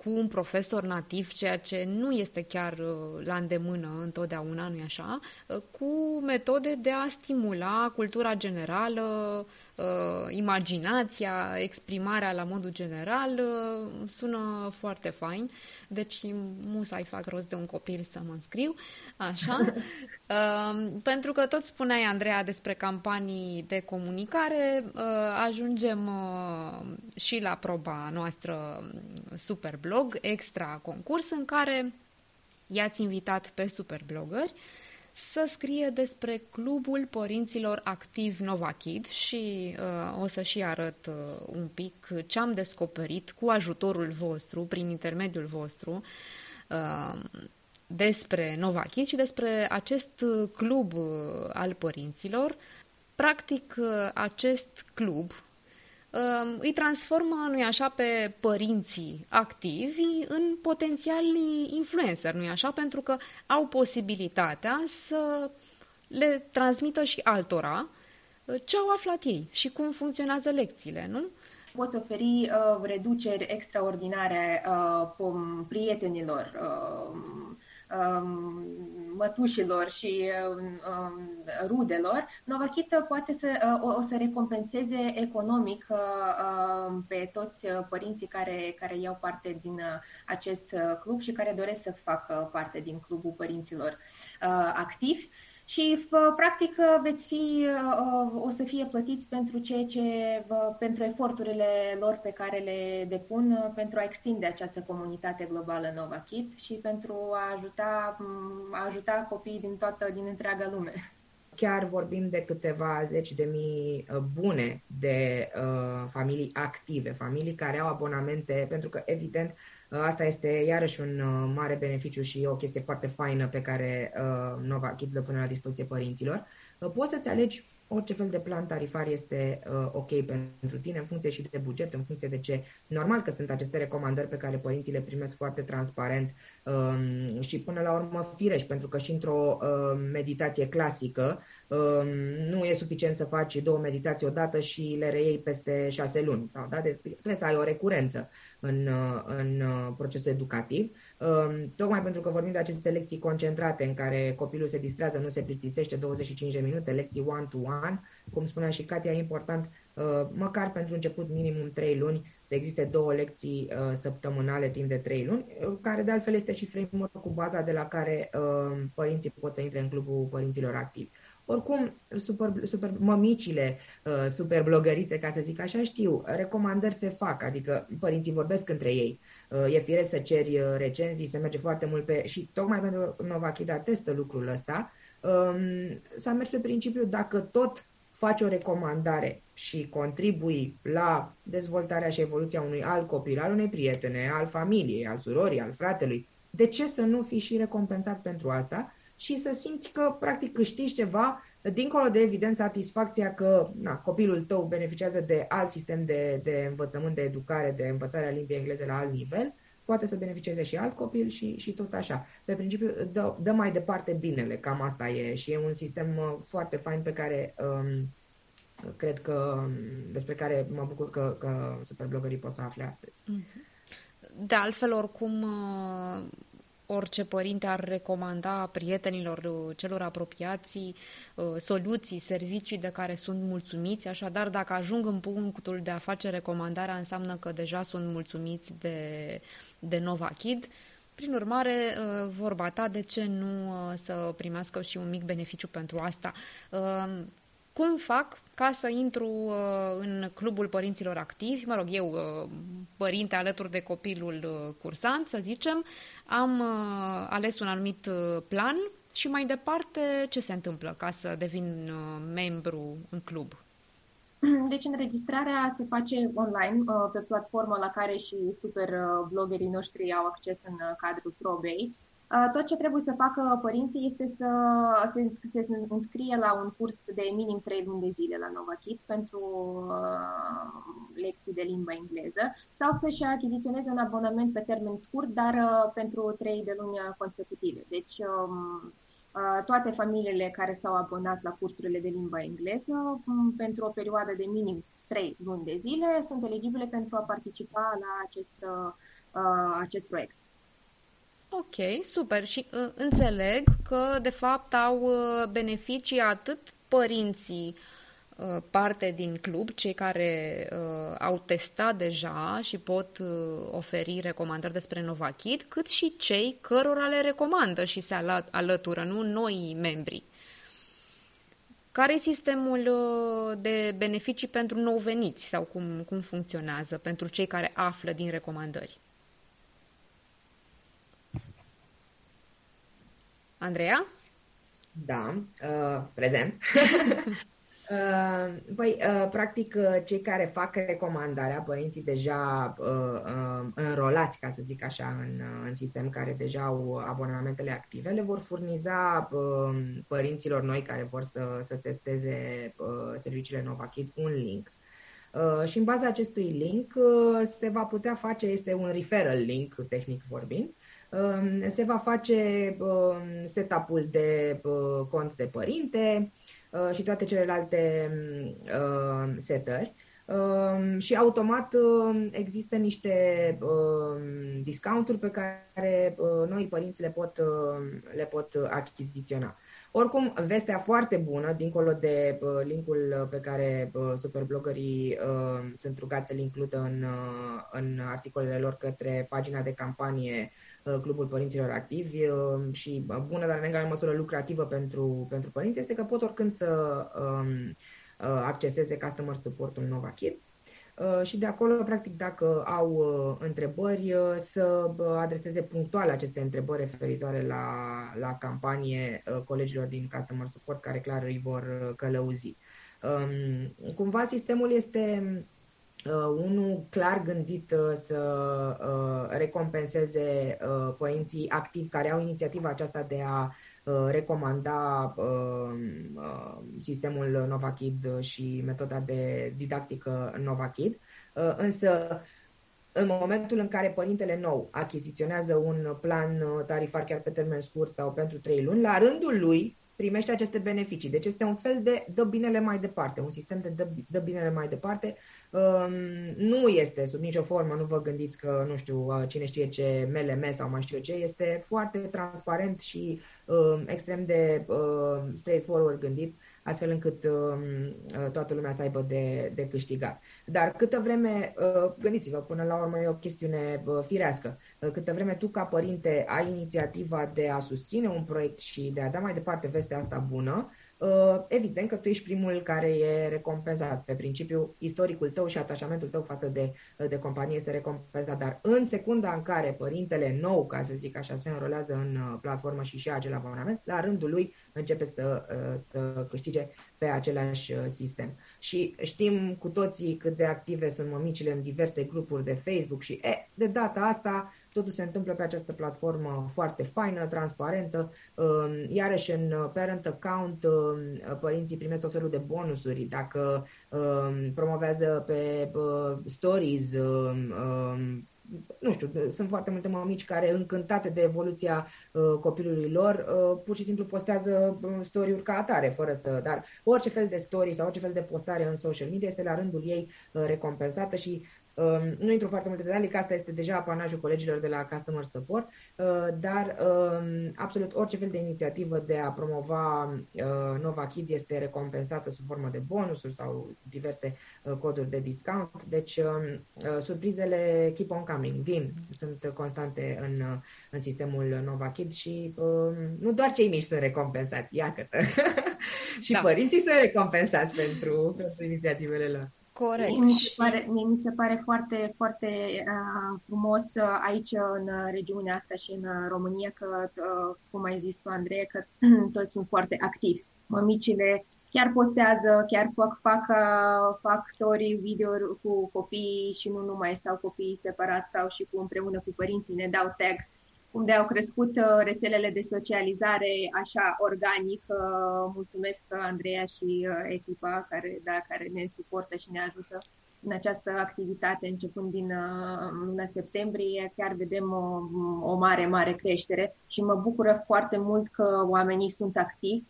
[SPEAKER 1] cu un profesor nativ, ceea ce nu este chiar uh, la îndemână întotdeauna, nu-i așa, uh, cu metode de a stimula cultura generală, uh, imaginația, exprimarea la modul general, uh, sună foarte fain. Deci musai fac rost de un copil să mă înscriu, așa. uh, pentru că tot spuneai, Andreea, despre campanii de comunicare, uh, ajungem uh, și la proba noastră Superblog, extra concurs, în care i-ați invitat pe superblogări să scrie despre Clubul Părinților Activ Novachid și uh, o să și arăt uh, un pic ce am descoperit cu ajutorul vostru, prin intermediul vostru, uh, despre Novachid și despre acest club uh, al părinților. Practic, uh, acest club uh, îi transformă, nu așa, pe părinții activi în potențiali influencer, nu așa, pentru că au posibilitatea să le transmită și altora ce au aflat ei și cum funcționează lecțiile, nu?
[SPEAKER 2] Poți oferi uh, reduceri extraordinare uh, prietenilor, uh, um, mătușilor și um, rudelor, Novachit poate să uh, o, o să recompenseze economic uh, um, pe toți părinții care, care iau parte din acest club și care doresc să facă parte din clubul părinților activi și practic veți fi, o să fie plătiți pentru ceea ce, pentru eforturile lor pe care le depun pentru a extinde această comunitate globală Nova Kid și pentru a ajuta, a ajuta copiii din toată, din întreaga lume.
[SPEAKER 3] Chiar vorbim de câteva zeci de mii uh, bune de uh, familii active, familii care au abonamente, pentru că, evident, uh, Asta este iarăși un uh, mare beneficiu și o chestie foarte faină pe care uh, Nova Kid le pune la dispoziție părinților. Uh, poți să-ți alegi orice fel de plan tarifar este uh, ok pentru tine, în funcție și de buget, în funcție de ce. Normal că sunt aceste recomandări pe care părinții le primesc foarte transparent um, și până la urmă firești, pentru că și într-o uh, meditație clasică um, nu e suficient să faci două meditații odată și le reiei peste șase luni. Sau, da? de, trebuie să ai o recurență în, uh, în uh, procesul educativ. Um, tocmai pentru că vorbim de aceste lecții concentrate în care copilul se distrează, nu se plictisește 25 de minute, lecții one-to-one, cum spunea și Katia, e important uh, măcar pentru început minimum 3 luni să existe două lecții săptămânale timp de 3 luni, care de altfel este și framework cu baza de la care părinții pot să intre în clubul părinților activi. Oricum, super, super mămicile, uh, super blogărițe, ca să zic așa, știu, recomandări se fac, adică părinții vorbesc între ei. Uh, e firesc să ceri uh, recenzii, se merge foarte mult pe... Și tocmai pentru Novachida testă lucrul ăsta, um, s-a mers pe principiu dacă tot faci o recomandare și contribui la dezvoltarea și evoluția unui alt copil, al unei prietene, al familiei, al surorii, al fratelui, de ce să nu fii și recompensat pentru asta? și să simți că practic câștigi ceva, dincolo de evident satisfacția că na, copilul tău beneficiază de alt sistem de, de învățământ, de educare, de învățarea limbii engleze la alt nivel, poate să beneficieze și alt copil și, și tot așa. Pe principiu, dă, dă mai departe binele, cam asta e și e un sistem uh, foarte fain pe care um, cred că, um, despre care mă bucur că, că superblogării pot să afle astăzi. Mhm.
[SPEAKER 1] De altfel, oricum, uh, orice părinte ar recomanda prietenilor uh, celor apropiați uh, soluții, servicii de care sunt mulțumiți. Așadar, dacă ajung în punctul de a face recomandarea, înseamnă că deja sunt mulțumiți de, de Nova Kid. Prin urmare, uh, vorba ta, de ce nu să primească și un mic beneficiu pentru asta? Cum fac ca să intru uh, în clubul părinților activi? Mă rog, eu, uh, părinte alături de copilul uh, cursant, să zicem, am uh, ales un anumit uh, plan și mai departe ce se întâmplă ca să devin uh, membru în club?
[SPEAKER 2] Deci înregistrarea se face online uh, pe platformă la care și super uh, bloggerii noștri au acces în cadrul probei. Tot ce trebuie să facă părinții este să se înscrie la un curs de minim 3 luni de zile la NovaKit pentru uh, lecții de limba engleză sau să-și achiziționeze un abonament pe termen scurt, dar uh, pentru 3 de luni consecutive. Deci um, uh, toate familiile care s-au abonat la cursurile de limba engleză um, pentru o perioadă de minim 3 luni de zile sunt eligibile pentru a participa la acest, acest proiect.
[SPEAKER 1] Ok, super. Și uh, înțeleg că, de fapt, au uh, beneficii atât părinții uh, parte din club, cei care uh, au testat deja și pot uh, oferi recomandări despre Novakit, cât și cei cărora le recomandă și se ală- alătură, nu noi membri. Care e sistemul uh, de beneficii pentru nou veniți sau cum, cum funcționează pentru cei care află din recomandări? Andreea?
[SPEAKER 3] Da, uh, prezent. Uh, păi, uh, practic, uh, cei care fac recomandarea, părinții deja uh, uh, înrolați, ca să zic așa, în, uh, în sistem, care deja au abonamentele active, le vor furniza uh, părinților noi care vor să, să testeze uh, serviciile NovaKid un link Și în baza acestui link se va putea face, este un referral link, tehnic vorbind, se va face setup-ul de cont de părinte și toate celelalte setări. Um, și automat um, există niște um, discounturi pe care uh, noi părinți le pot, le pot achiziționa. Oricum, vestea foarte bună, dincolo de uh, linkul pe care uh, superblogării sunt rugați să-l includă în, în articolele lor către pagina de campanie Clubul Părinților Activi și bună, dar în egală măsură lucrativă pentru, pentru părinți, este că pot oricând să um, Uh, acceseze customer support-ul NovaKid uh, și de acolo, practic, dacă au uh, întrebări, să adreseze punctual aceste întrebări referitoare la, la campanie colegilor din Customer Support, care clar îi vor călăuzi. Um, cumva sistemul este unul clar gândit să recompenseze părinții activi care au inițiativa aceasta de a Uh, recomanda uh, uh, sistemul NovaKid și metoda de didactică NovaKid, însă în momentul în care părintele nou achiziționează un plan tarifar chiar pe termen scurt sau pentru trei luni, la rândul lui primește aceste beneficii. Deci este un fel de dă binele mai departe, un sistem de dă, dă binele mai departe. Um, nu este sub nicio formă, nu vă gândiți că, nu știu, uh, cine știe ce MLM sau mai știu ce, este foarte transparent și um, extrem de uh, straightforward gândit astfel încât uh, uh, toată lumea să aibă de, de câștigat. Dar câtă vreme, uh, gândiți-vă, până la urmă e o chestiune uh, firească, uh, câtă vreme tu ca părinte ai inițiativa de a susține un proiect și de a da mai departe vestea asta bună, Uh, evident că tu ești primul care e recompensat. Pe principiu, istoricul tău și atașamentul tău față de, de companie este recompensat, dar în secunda în care părintele nou, ca să zic așa, se înrolează în uh, platformă și și acel abonament, la rândul lui începe să, uh, să câștige pe același sistem. Și știm cu toții cât de active sunt mămicile în diverse grupuri de Facebook și e, de data asta Totul se întâmplă pe această platformă foarte faină, transparentă. Um, iarăși în parent account um, părinții primesc tot felul de bonusuri dacă um, promovează pe uh, stories nu știu, sunt foarte multe mămici care, încântate de evoluția uh, copilului lor, uh, pur și simplu postează story-uri ca atare, fără să... Dar orice fel de story sau orice fel de postare în social media este la rândul ei uh, recompensată și Um, nu intru foarte multe detalii, că asta este deja apanajul colegilor de la Customer Support, uh, dar um, absolut orice fel de inițiativă de a promova uh, Nova Kid este recompensată sub formă de bonusuri sau diverse uh, coduri de discount. Deci um, surprizele keep on coming, vin, sunt constante în, în sistemul Nova Kid și nu doar cei mici sunt recompensați, iată și da. părinții sunt recompensați pentru, pentru inițiativele lor.
[SPEAKER 2] Corect. Mie mi se pare, mie mi se pare foarte, foarte uh, frumos uh, aici în regiunea asta și în uh, România că, uh, cum ai zis tu, Andrei, că toți sunt foarte activi. Mămicile chiar postează, chiar fac, fac, uh, fac story, video cu copiii și nu numai, sau copiii separați sau și cu împreună cu părinții, ne dau tag unde au crescut uh, rețelele de socializare așa organic. Uh, mulțumesc uh, Andreea și echipa care, da, care ne suportă și ne ajută în această activitate începând din luna septembrie. Chiar vedem o, o mare, mare creștere și mă bucură foarte mult că oamenii sunt activi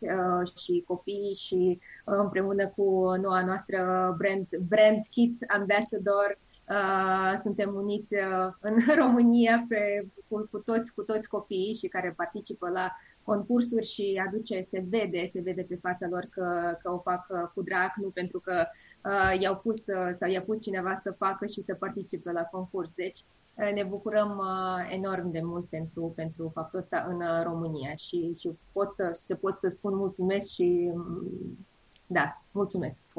[SPEAKER 2] și copiii și împreună cu noua noastră brand, brand kit ambassador Uh, suntem uniți uh, în România pe, cu, cu, toți, cu toți copiii și care participă la concursuri și aduce, se vede, se vede pe fața lor că, că o fac uh, cu drag, nu pentru că uh, i-au pus uh, sau i-a pus cineva să facă și să participe la concurs. Deci uh, ne bucurăm uh, enorm de mult pentru, pentru faptul ăsta în uh, România și, și pot să, se pot să spun mulțumesc și um, da, mulțumesc.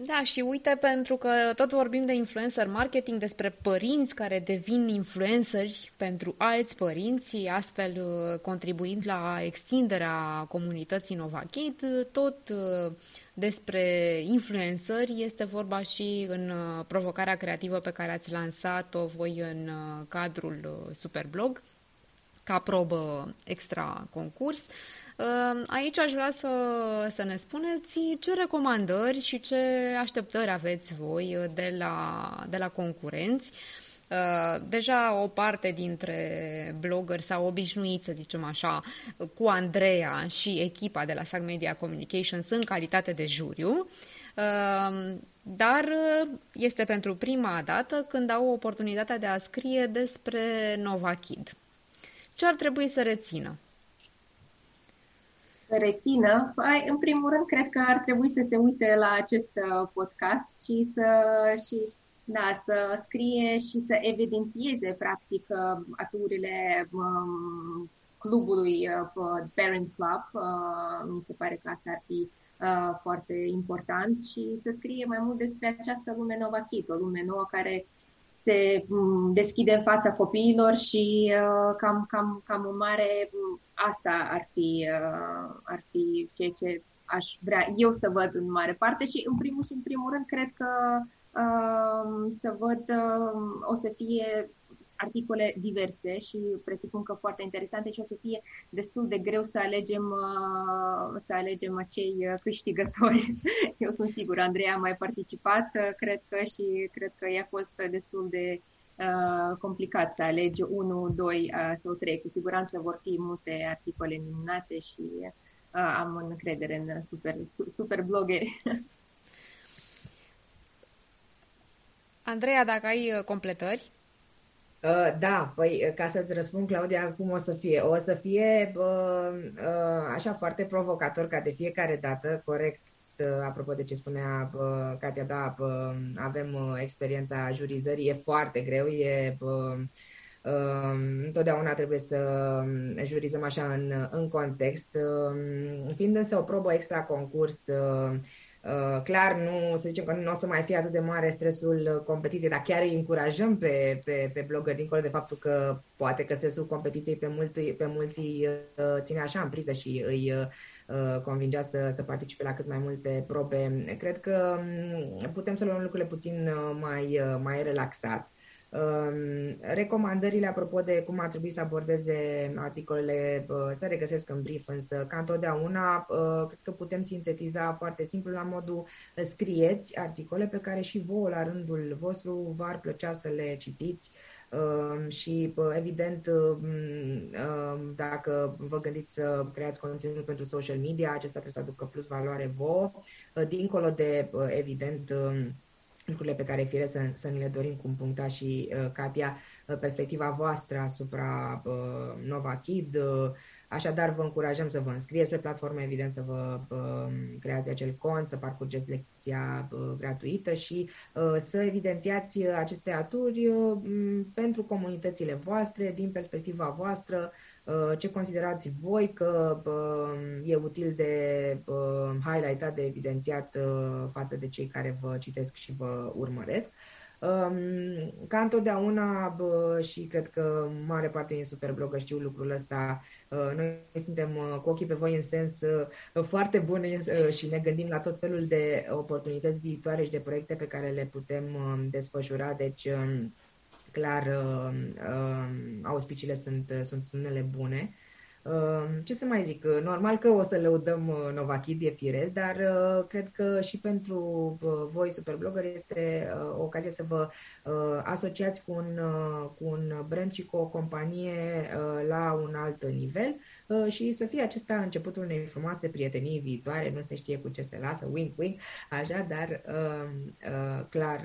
[SPEAKER 1] Da, și uite, pentru că tot vorbim de influencer marketing, despre părinți care devin influenceri pentru alți părinți, astfel uh, contribuind la extinderea comunității NovaKid, tot uh, despre influenceri este vorba și în uh, provocarea creativă pe care ați lansat-o voi în cadrul Superblog ca probă extra concurs. Uh, aici aș vrea să, să ne spuneți ce recomandări și ce așteptări aveți voi de la, de la concurenți. Uh, deja o parte dintre blogări s-au obișnuit, să zicem așa, cu Andreea și echipa de la SAG Media Communications în calitate de juriu. Ehm, dar uh, este pentru prima dată când au oportunitatea de a scrie despre Novakid. Ce ar trebui să rețină?
[SPEAKER 2] Să rețină? Păi, în primul rând, cred că ar trebui să se uite la acest uh, podcast și să, și, da, să scrie și să evidențieze, practic, uh, aturile um, clubului uh, Parent Club. Uh, mi se pare că asta ar fi uh, foarte important și să scrie mai mult despre această lume Nova Kid, o lume nouă care se um, deschide în fața copiilor și uh, cam, cam, cam în mare um, asta ar fi, uh, ar fi ceea ce aș vrea eu să văd în mare parte și în primul și în primul rând cred că uh, să văd uh, o să fie articole diverse și presupun că foarte interesante și o să fie destul de greu să alegem, uh, să alegem acei uh, câștigători. Eu sunt sigură, Andreea a mai participat, uh, cred că și cred că i-a fost destul de complicat să alegi unul, doi sau trei. Cu siguranță vor fi multe articole minunate și am încredere în super, super blogeri.
[SPEAKER 1] Andreea, dacă ai completări?
[SPEAKER 3] Uh, da, păi uh, ca să-ți răspund, Claudia, cum o să fie? O să fie uh, uh, așa foarte provocator ca de fiecare dată, corect, uh, apropo de ce spunea uh, Katia, da, uh, avem uh, experiența jurizării, e foarte greu, e... Uh, Uh, întotdeauna trebuie să um, jurizăm așa în, în context. Uh, fiind însă o probă extra concurs, uh, Uh, clar, nu, să zicem că nu o să mai fie atât de mare stresul competiției, dar chiar îi încurajăm pe, pe, pe blogger, dincolo de faptul că poate că stresul competiției pe, mulți, pe mulți uh, ține așa în priză și îi uh, convingea să, să participe la cât mai multe probe. Cred că um, putem să luăm lucrurile puțin mai, mai relaxat. Recomandările apropo de cum ar trebui să abordeze articolele se regăsesc în brief, însă ca întotdeauna cred că putem sintetiza foarte simplu la modul scrieți articole pe care și vouă la rândul vostru v-ar plăcea să le citiți. Și evident dacă vă gândiți să creați conținut pentru social media, acesta trebuie să aducă plus valoare vouă, dincolo de evident lucrurile pe care fire să, să ni le dorim, cum puncta și uh, Katia, uh, perspectiva voastră asupra uh, Nova Kid. Uh, așadar, vă încurajăm să vă înscrieți pe platformă, evident, să vă uh, creați acel cont, să parcurgeți lecția uh, gratuită și uh, să evidențiați aceste aturi uh, pentru comunitățile voastre, din perspectiva voastră, Uh, ce considerați voi că uh, e util de uh, highlightat, de evidențiat față de cei care vă citesc și vă urmăresc. Um, ca întotdeauna și cred că mare parte din Superblogă știu lucrul ăsta, noi suntem cu ochii pe voi în sens foarte bun și ne gândim la tot felul de oportunități viitoare și de proiecte pe care le putem desfășura, deci um, clar uh, uh, auspiciile sunt, sunt unele bune. Uh, ce să mai zic, normal că o să lăudăm Novakid, e firesc, dar cred că și pentru voi, superblogger, este o ocazie să vă asociați cu un, cu un brand și cu o companie la un alt nivel și să fie acesta începutul unei frumoase prietenii viitoare, nu se știe cu ce se lasă, wink, wink, așa, dar clar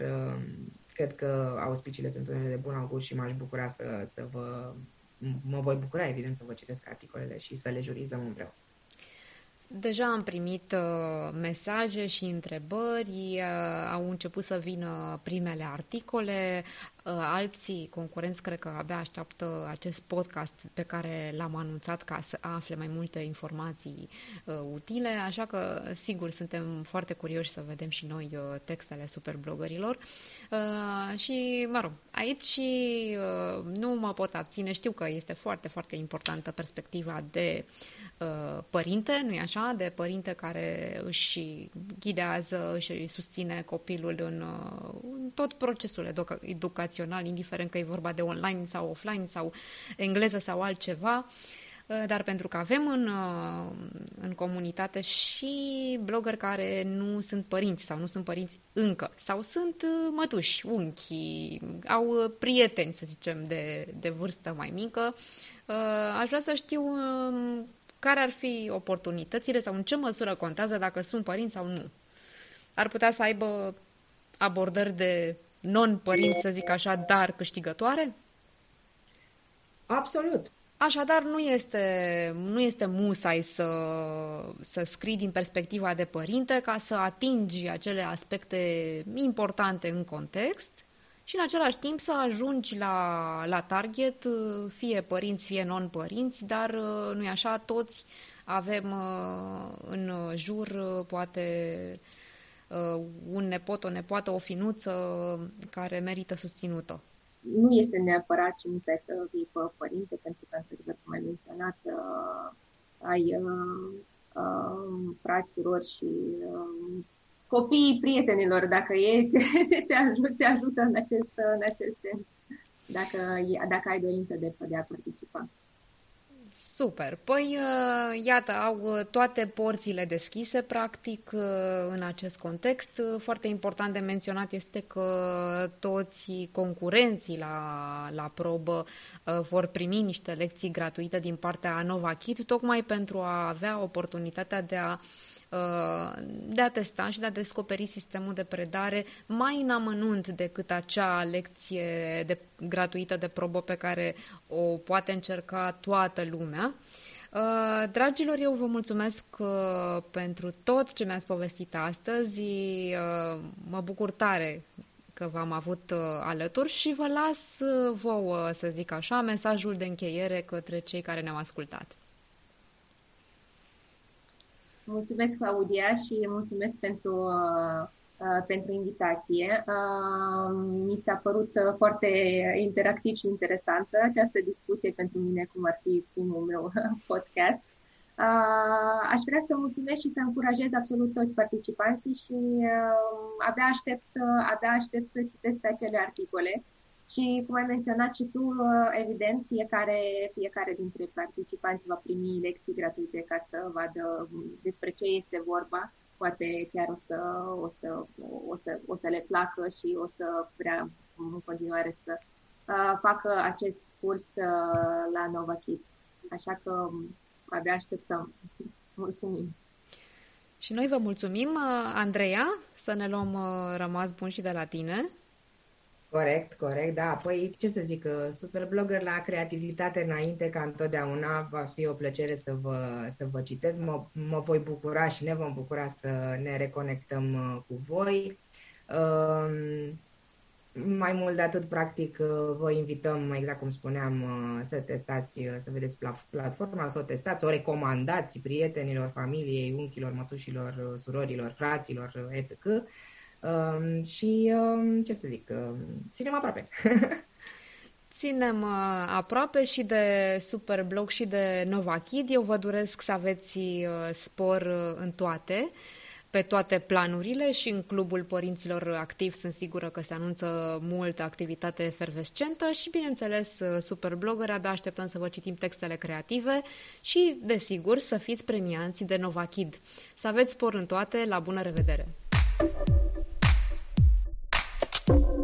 [SPEAKER 3] Cred că auspiciile sunt unele de bun augur și m-aș bucura să, să vă... Mă voi bucura, evident, să vă citesc articolele și să le jurizăm împreună.
[SPEAKER 1] Deja am primit uh, mesaje și întrebări, uh, au început să vină primele articole, uh, alții concurenți cred că abia așteaptă acest podcast pe care l-am anunțat ca să afle mai multe informații uh, utile, așa că sigur suntem foarte curioși să vedem și noi uh, textele superblogărilor. Uh, și, mă rog, aici uh, nu mă pot abține, știu că este foarte, foarte importantă perspectiva de uh, părinte, nu-i așa? de părinte care își ghidează, își susține copilul în, în tot procesul educa- educațional, indiferent că e vorba de online sau offline sau engleză sau altceva. Uh, dar pentru că avem în, uh, în comunitate și blogări care nu sunt părinți sau nu sunt părinți încă, sau sunt uh, mătuși, unchi, au prieteni, să zicem, de, de vârstă mai mică, aș vrea să știu um, care ar fi oportunitățile sau în ce măsură contează dacă sunt părinți sau nu. Ar putea să aibă abordări de non-părinți, să zic așa, dar câștigătoare?
[SPEAKER 3] Absolut.
[SPEAKER 1] Așadar, nu este, nu este musai să, să scrii din perspectiva de părinte ca să atingi acele aspecte importante în context și în același timp să ajungi la, la target, fie părinți, fie non-părinți, dar nu-i așa, toți avem în jur poate un nepot, o nepoată, o finuță care merită susținută.
[SPEAKER 2] Nu este neapărat și un pet uh, părinte, pentru că, într-adevăr, cum ai menționat, uh, ai uh, uh, frați, surori și uh, copiii prietenilor, dacă e, te, te, ajută, te ajută în acest, în acest sens, dacă, dacă ai dorință de, de a participa.
[SPEAKER 1] Super. Păi, uh, iată, au uh, toate porțile deschise, practic, uh, în acest context. Foarte important de menționat este că toți concurenții la, la probă vor primi niște lecții gratuite din partea Nova Kit, tocmai pentru a avea oportunitatea de a de a testa și de a descoperi sistemul de predare mai în amănunt decât acea lecție de, gratuită de probă pe care o poate încerca toată lumea. Uh, dragilor, eu vă mulțumesc uh, pentru tot ce mi-ați povestit astăzi. Uh, mă bucur tare că v-am avut alături și vă las vouă, să zic așa, mesajul de încheiere către cei care ne-au ascultat.
[SPEAKER 2] Mulțumesc, Claudia, și mulțumesc pentru, uh, uh, pentru invitație. Uh, mi s-a părut uh, foarte interactiv și interesantă această discuție pentru mine, cum ar fi primul meu podcast. Uh, aș vrea să mulțumesc și să încurajez absolut toți participanții și uh, abia, aștept să, abia aștept să citesc acele articole și, cum ai menționat și tu, uh, evident, fiecare, fiecare dintre participanți va primi lecții gratuite ca să vadă um, despre ce este vorba. Poate chiar o să, o să, o să, o să le placă și o să vrea în continuare să uh, facă acest curs uh, la Nova Kids. Așa că um, abia așteptăm. Mulțumim!
[SPEAKER 1] Și noi vă mulțumim, uh, Andreea, să ne luăm rămas bun și de la tine.
[SPEAKER 3] Corect, corect, da. Păi, ce să zic, super blogger la creativitate înainte, ca întotdeauna, va fi o plăcere să vă, să vă citesc. Mă, mă voi bucura și ne vom bucura să ne reconectăm uh, cu voi. Um, mai mult de atât, practic, uh, vă invităm, exact cum spuneam, uh, să testați, să vedeți platforma, să o testați, o recomandați prietenilor, familiei, unchilor, mătușilor, surorilor, fraților, etc., Um, și, um, ce să zic, uh, ținem aproape.
[SPEAKER 1] Ținem uh, aproape și de Superblog și de Nova Kid. Eu vă doresc să aveți uh, spor uh, în toate, pe toate planurile și în clubul părinților activ sunt sigură că se anunță multă activitate efervescentă și, bineînțeles, uh, Superblogger, abia așteptăm să vă citim textele creative și, desigur, să fiți premianți de Nova Kid. Să aveți spor în toate, la bună revedere! you